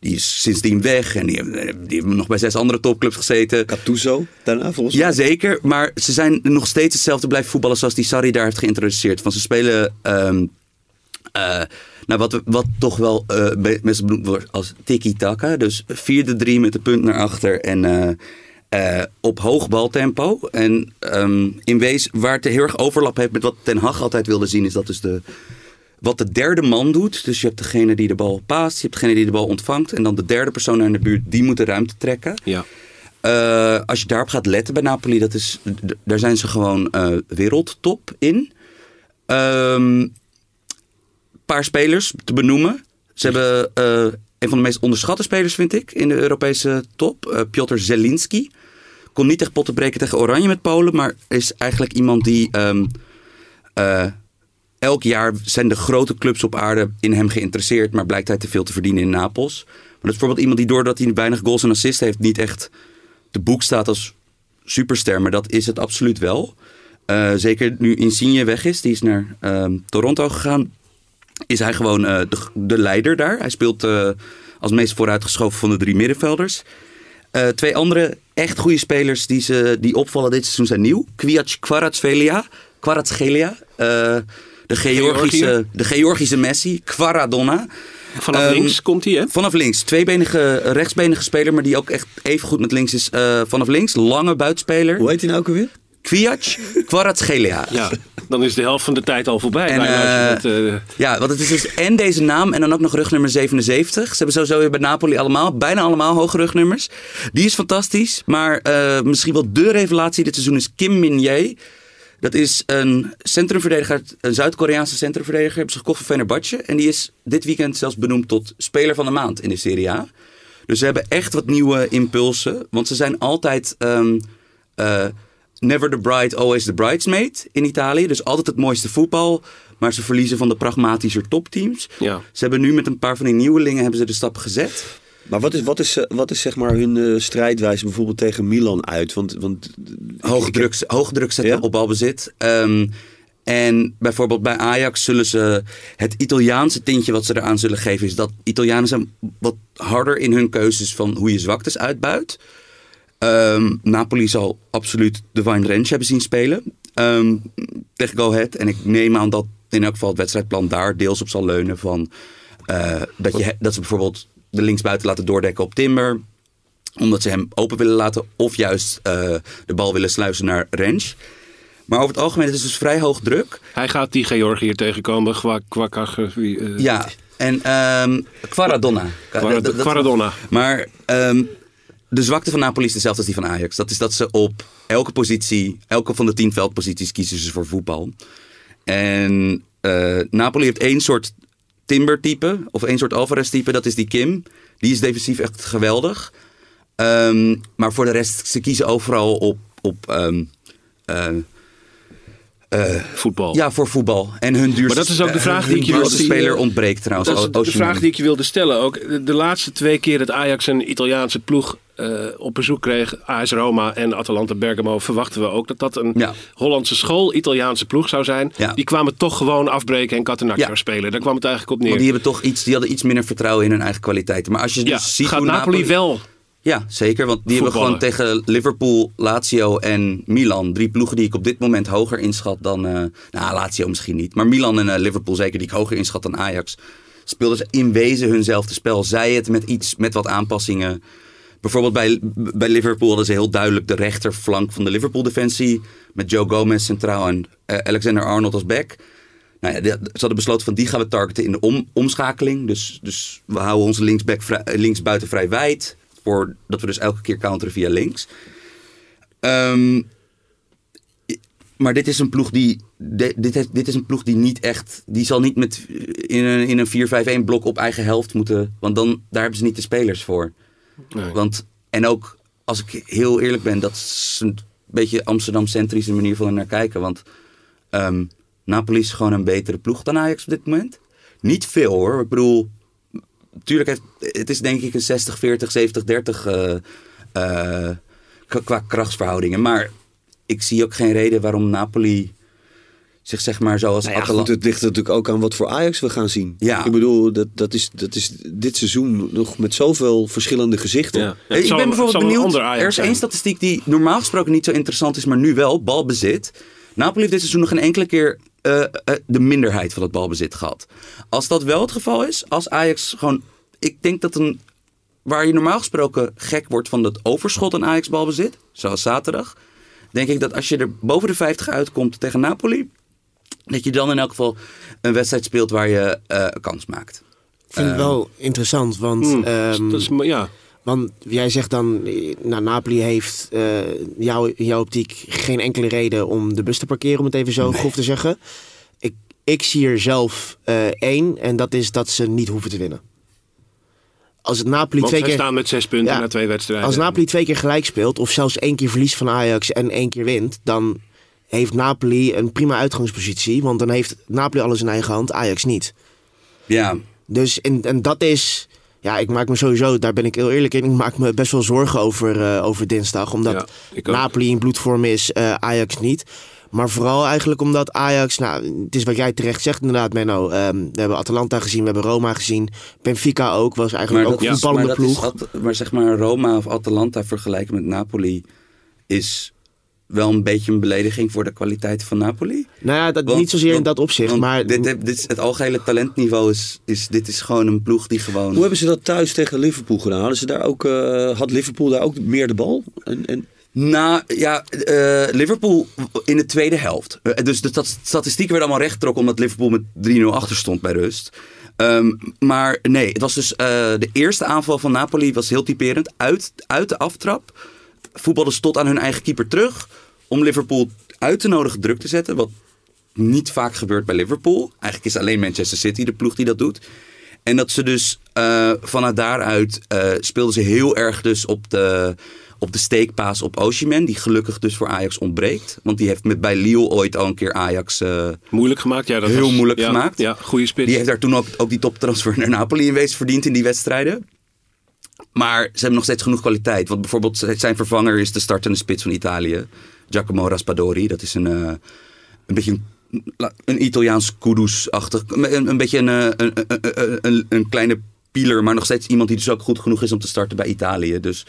Die is sindsdien weg en die hebben, die hebben nog bij zes andere topclubs gezeten. Gattuso daarna volgens mij. Ja, zeker. Maar ze zijn nog steeds hetzelfde blijven voetballen zoals die Sarri daar heeft geïntroduceerd. Van ze spelen. ehm, eh, nou, wat, wat toch wel eh, bij- mensen benoemd wordt als tiki-taka. Dus 4-3 met de punt naar achter en eh, eh, op hoog baltempo. En ehm, in wees waar het heel erg overlap heeft met wat Ten Hag altijd wilde zien, is dat dus de, wat de derde man doet. Dus je hebt degene die de bal paast, je hebt degene die de bal ontvangt. En dan de derde persoon in de buurt, die moet de ruimte trekken. Ja. Eh, als je daarop gaat letten bij Napoli, dat is, daar zijn ze gewoon eh, wereldtop in. Ehm, paar spelers te benoemen. Ze hebben eh, een van de meest onderschatte spelers, vind ik, in de Europese top. eh Piotr Zelinski. Kon niet echt potten breken tegen Oranje met Polen, maar is eigenlijk iemand die. ehm, eh, elk jaar zijn de grote clubs op aarde in hem geïnteresseerd, maar blijkt hij te veel te verdienen in Napels. Maar dat is bijvoorbeeld iemand die doordat hij weinig goals en assists heeft, niet echt te boek staat als superster, maar dat is het absoluut wel. Zeker nu Insigne weg is, die is naar ehm, Toronto gegaan, is hij gewoon eh, de, de leider daar. Hij speelt eh, als meest vooruitgeschoven van de drie middenvelders. Eh, twee andere echt goede spelers die, ze, die opvallen dit seizoen zijn nieuw. Kwiac Kvaratskhelia. Kvaratskhelia. eh, de, Georgische, Georgië. de Georgische Messi. Kvaradonna. Vanaf Ehm, links komt hij, hè? Vanaf links. Tweebenige, rechtsbenige speler, maar die ook echt even goed met links is. eh, vanaf links. Lange buitenspeler. Hoe heet hij nou ook alweer? Kwiac Kvaratskhelia. Ja, dan is de helft van de tijd al voorbij. En, bijna als je dat, eh, Ja, want het is dus en deze naam en dan ook nog rugnummer 77. Ze hebben sowieso weer bij Napoli allemaal, bijna allemaal hoge rugnummers. Die is fantastisch, maar eh, misschien wel de revelatie dit seizoen is Kim Min-jae. Dat is een centrumverdediger, een Zuid-Koreaanse centrumverdediger. Hebben ze gekocht van Fenerbahce. En die is dit weekend zelfs benoemd tot speler van de maand in de Serie A. Dus ze hebben echt wat nieuwe impulsen. Want ze zijn altijd ehm, eh, never the bride, always the bridesmaid in Italië. Dus altijd het mooiste voetbal. Maar ze verliezen van de pragmatischer topteams. Ja. Ze hebben nu met een paar van die nieuwelingen hebben ze de stap gezet. Maar wat is, wat is, eh, wat is zeg maar hun eh, strijdwijze bijvoorbeeld tegen Milan uit? Want, want Hoge ik- druk, hoge druk zetten Ja? op balbezit. Ehm, en bijvoorbeeld bij Ajax zullen ze het Italiaanse tintje wat ze eraan zullen geven, is dat Italianen zijn wat harder in hun keuzes van hoe je zwaktes uitbuit. Ehm, Napoli zal absoluut de Wine Range hebben zien spelen ehm, tegen Go Ahead. En ik neem aan dat in elk geval het wedstrijdplan daar deels op zal leunen van eh, dat, je, dat ze bijvoorbeeld de linksbuiten laten doordekken op Timber omdat ze hem open willen laten of juist eh, de bal willen sluizen naar range. Maar over het algemeen het is dus vrij hoog druk. hij gaat die Georgië hier tegenkomen. Kwa, kwa, kwa- wie, eh, Ja, en ehm Quaradonna. Quaradonna. Maar de zwakte van Napoli is dezelfde als die van Ajax. Dat is dat ze op elke positie, elke van de tien veldposities kiezen ze voor voetbal. En eh, Napoli heeft één soort Timber-type, of één soort Alvarez-type, dat is die Kim. Die is defensief echt geweldig. Ehm, maar voor de rest, ze kiezen overal op, op ehm, eh, voetbal. ja, voor voetbal. En hun duurste, Maar dat is ook de vraag die ik je wilde- speler ontbreekt trouwens. Dat is de, vraag die ik je wilde stellen ook. De, de laatste twee keer dat Ajax een Italiaanse ploeg eh, op bezoek kreeg, AS Roma en Atalanta Bergamo, verwachten we ook dat dat een Ja. Hollandse school Italiaanse ploeg zou zijn. Ja. Die kwamen toch gewoon afbreken en Catenaccio Ja. spelen. Daar kwam het eigenlijk op neer. Want die hebben toch iets, die hadden iets minder vertrouwen in hun eigen kwaliteiten. Maar als je dus ziet gaat hoe Napoli, wel Ja, zeker. Want die hebben gewoon tegen Liverpool, Lazio en Milan. Drie ploegen die ik op dit moment hoger inschat dan... eh, nou, Lazio misschien niet. Maar Milan en eh, Liverpool zeker die ik hoger inschat dan Ajax. Speelden ze in wezen hunzelfde spel. Zij het met iets, met wat aanpassingen. Bijvoorbeeld bij, bij Liverpool hadden ze heel duidelijk de rechterflank van de Liverpool-defensie. Met Joe Gomez centraal en eh, Alexander Arnold als back. Nou ja, ze hadden besloten van die gaan we targeten in de om, omschakeling. Dus, dus we houden onze linksback vrij, eh, linksbuiten vrij wijd. Voor, dat we dus elke keer counteren via links. Ehm, maar dit is een ploeg die. dit, dit is een ploeg die niet echt. Die zal niet met in een, in een 4-5-1 blok op eigen helft moeten. Want dan, daar hebben ze niet de spelers voor. Nee. Want, en ook, als ik heel eerlijk ben, dat is een beetje Amsterdam-centrische manier van er naar kijken. Want ehm, Napoli is gewoon een betere ploeg dan Ajax op dit moment. Niet veel hoor. Ik bedoel, natuurlijk, heeft, het is denk ik een 60-40, 70-30 eh, eh, qua- qua krachtsverhoudingen. Maar ik zie ook geen reden waarom Napoli zich zeg maar zoals Nou ja, Atalanta- goed, het ligt natuurlijk ook aan wat voor Ajax we gaan zien. Ja. Ik bedoel, dat, dat, is, dat is dit seizoen nog met zoveel verschillende gezichten. Ja. Ja, het ik zal- ben het bijvoorbeeld benieuwd. Er is één statistiek die normaal gesproken niet zo interessant is, maar nu wel: balbezit. Napoli heeft dit seizoen nog geen enkele keer eh, eh, de minderheid van het balbezit gehad. Als dat wel het geval is, als Ajax gewoon. Ik denk dat een. Waar je normaal gesproken gek wordt van het overschot aan Ajax balbezit, zoals zaterdag. Denk ik dat als je er boven de 50 uitkomt tegen Napoli. Dat je dan in elk geval een wedstrijd speelt waar je eh, kans maakt. Ik vind het wel interessant, want, Hmm, ehm, dat is, ja. Want jij zegt dan, nou, Napoli heeft eh jou, in jouw optiek geen enkele reden om de bus te parkeren, om het even zo grof te zeggen. Ik, ik zie er zelf eh, één, en dat is dat ze niet hoeven te winnen. Als het Napoli Want twee keer... staan met zes punten Ja. na twee wedstrijden. Als Napoli twee keer gelijk speelt, of zelfs één keer verliest van Ajax en één keer wint, dan heeft Napoli een prima uitgangspositie. Want dan heeft Napoli alles in eigen hand, Ajax niet. Ja, Dus en, en dat is. Ja, ik maak me sowieso, daar ben ik heel eerlijk in. Ik maak me best wel zorgen over, eh, over dinsdag. Omdat Ja. Napoli in bloedvorm is, eh, Ajax niet. Maar vooral eigenlijk omdat Ajax, nou, het is wat jij terecht zegt inderdaad, Menno. Ehm, we hebben Atalanta gezien, we hebben Roma gezien. Benfica ook, was eigenlijk ook een is ploeg. Maar zeg maar Roma of Atalanta vergelijken met Napoli is wel een beetje een belediging voor de kwaliteit van Napoli. Nou ja, dat, Want- niet zozeer in dat opzicht, maar dit, dit, dit is het algehele talentniveau is, is dit is gewoon een ploeg die gewoon. Hoe hebben ze dat thuis tegen Liverpool gedaan? Hadden ze daar ook, eh, had Liverpool daar ook meer de bal? En, en, Nou ja, eh, Liverpool in de tweede helft. Eh, dus de stat- statistieken werden allemaal rechtgetrokken omdat Liverpool met 3-0 achter stond bij rust. Ehm, maar nee, het was dus eh, de eerste aanval van Napoli was heel typerend. Uit, uit de aftrap voetbalden ze tot aan hun eigen keeper terug om Liverpool uit te nodigen druk te zetten. Wat niet vaak gebeurt bij Liverpool. Eigenlijk is alleen Manchester City de ploeg die dat doet. En dat ze dus eh, vanuit daaruit eh, speelden ze heel erg dus op de, op de steekpaas op Osimhen. Die gelukkig dus voor Ajax ontbreekt. Want die heeft met, bij Lille ooit al een keer Ajax... eh, Moeilijk gemaakt. Ja, dat Heel was- moeilijk ja, gemaakt. Ja, goede spits. die heeft daar toen ook, ook die toptransfer naar Napoli in wezen verdiend in die wedstrijden. Maar ze hebben nog steeds genoeg kwaliteit. Want bijvoorbeeld zijn vervanger is de startende spits van Italië. Giacomo Raspadori. Dat is een, eh, een beetje een, een Italiaans Kudus-achtig. Een, een beetje een, eh, een, een, een, een kleine pieler. Maar nog steeds iemand die dus ook goed genoeg is om te starten bij Italië. Dus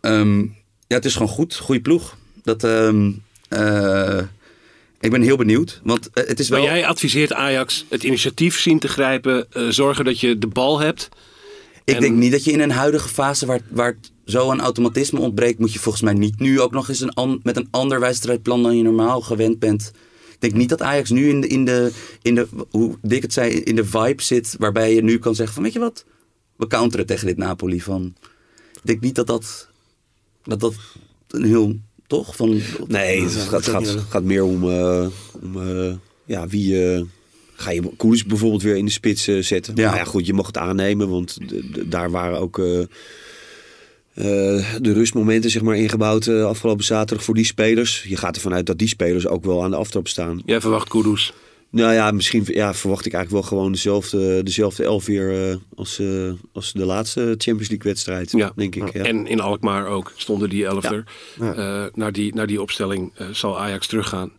ehm, ja, het is gewoon goed. Goede ploeg. Dat, ehm, eh, ik ben heel benieuwd. Want het is wel... Maar jij adviseert Ajax het initiatief zien te grijpen. zorgen dat je de bal hebt. Ik En- denk niet dat je in een huidige fase waar, waar het zo aan automatisme ontbreekt, moet je volgens mij niet nu ook nog eens een an- met een ander wedstrijdplan dan je normaal gewend bent. Ik denk niet dat Ajax nu in de, in de, in de hoe Dick het zei, in de vibe zit waarbij je nu kan zeggen van weet je wat, we counteren tegen dit Napoli van. Ik denk niet dat dat, dat, dat een heel, toch? Van, nee, het gaat, gaat, gaat meer om, eh, om eh, ja, wie... eh, Ga je Koers bijvoorbeeld weer in de spits eh, zetten? Ja. Nou ja, goed, je mag het aannemen, want daar waren ook eh, eh, de rustmomenten zeg maar, ingebouwd afgelopen zaterdag voor die spelers. Je gaat ervan uit dat die spelers ook wel aan de aftrap staan. Jij verwacht Kudus. Nou ja, misschien ja, verwacht ik eigenlijk wel gewoon dezelfde, dezelfde elf weer eh, als, eh, als de laatste Champions League wedstrijd, Ja. denk ik. Ja. En in Alkmaar ook stonden die elf Ja. er. Ja. Eh, naar, die, naar die opstelling zal Ajax teruggaan.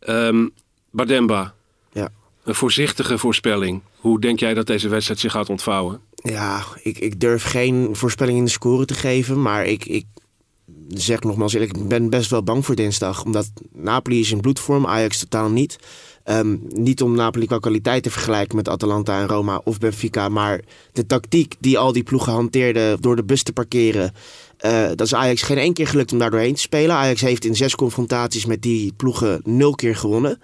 Ehm Bademba, Ja. Een voorzichtige voorspelling. Hoe denk jij dat deze wedstrijd zich gaat ontvouwen? Ja, ik, ik durf geen voorspelling in de score te geven. Maar ik, ik zeg nogmaals eerlijk, ik ben best wel bang voor dinsdag. Omdat Napoli is in bloedvorm, Ajax totaal niet. Ehm, niet om Napoli qua kwaliteit te vergelijken met Atalanta en Roma of Benfica. Maar de tactiek die al die ploegen hanteerden door de bus te parkeren. eh, dat is Ajax geen één keer gelukt om daar doorheen te spelen. Ajax heeft in zes confrontaties met die ploegen nul keer gewonnen.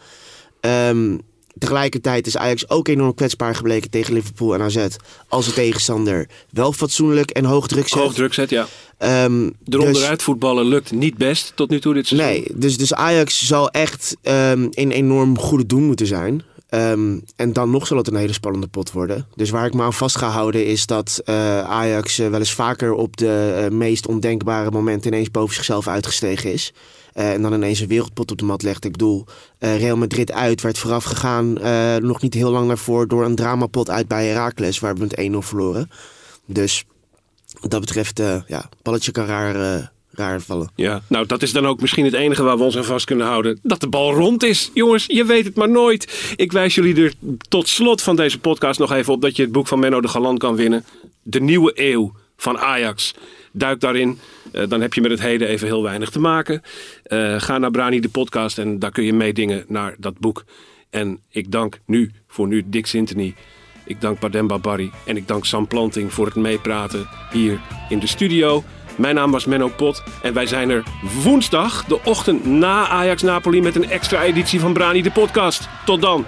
Ehm, tegelijkertijd is Ajax ook enorm kwetsbaar gebleken tegen Liverpool en AZ. Als de tegenstander wel fatsoenlijk en hoog druk zet. Hoog druk zet, ja. Ehm, Eronderuit voetballen lukt niet best tot nu toe dit seizoen. Nee, dus, dus Ajax zal echt ehm, in enorm goede doen moeten zijn. Ehm, en dan nog zal het een hele spannende pot worden. Dus waar ik me aan vast ga houden is dat eh, Ajax eh, wel eens vaker op de eh, meest ondenkbare momenten ineens boven zichzelf uitgestegen is. Eh, en dan ineens een wereldpot op de mat legt. Ik bedoel, eh, Real Madrid uit werd vooraf gegaan eh, nog niet heel lang daarvoor door een dramapot uit bij Heracles, waar we met 1-0 verloren. Dus wat dat betreft, ja, balletje kan raar, raar vallen. Ja, nou dat is dan ook misschien het enige waar we ons aan vast kunnen houden. Dat de bal rond is. Jongens, je weet het maar nooit. Ik wijs jullie er tot slot van deze podcast nog even op dat je het boek van Menno de Galant kan winnen. De nieuwe eeuw van Ajax. Duik daarin. Uh, dan heb je met het heden even heel weinig te maken. Uh, ga naar Brani de podcast en daar kun je meedingen naar dat boek. En ik dank nu voor nu Dick Sintony. Ik dank Bademba Barry en ik dank Sam Planting voor het meepraten hier in de studio. Mijn naam was Menno Pot en wij zijn er woensdag, de ochtend na Ajax Napoli, met een extra editie van Brani de podcast. Tot dan.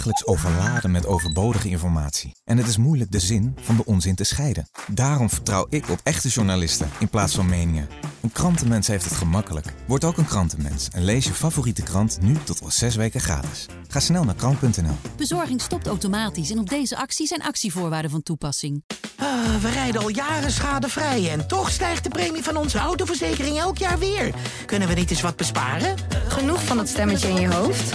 Dagelijks overladen met overbodige informatie. En het is moeilijk de zin van de onzin te scheiden. Daarom vertrouw ik op echte journalisten in plaats van meningen. Een krantenmens heeft het gemakkelijk. Word ook een krantenmens en lees je favoriete krant nu tot al zes weken gratis. Ga snel naar krant.nl. Bezorging stopt automatisch en op deze actie zijn actievoorwaarden van toepassing. Ah, we rijden al jaren schadevrij en toch stijgt de premie van onze autoverzekering elk jaar weer. Kunnen we niet eens wat besparen? Genoeg van dat stemmetje in je hoofd?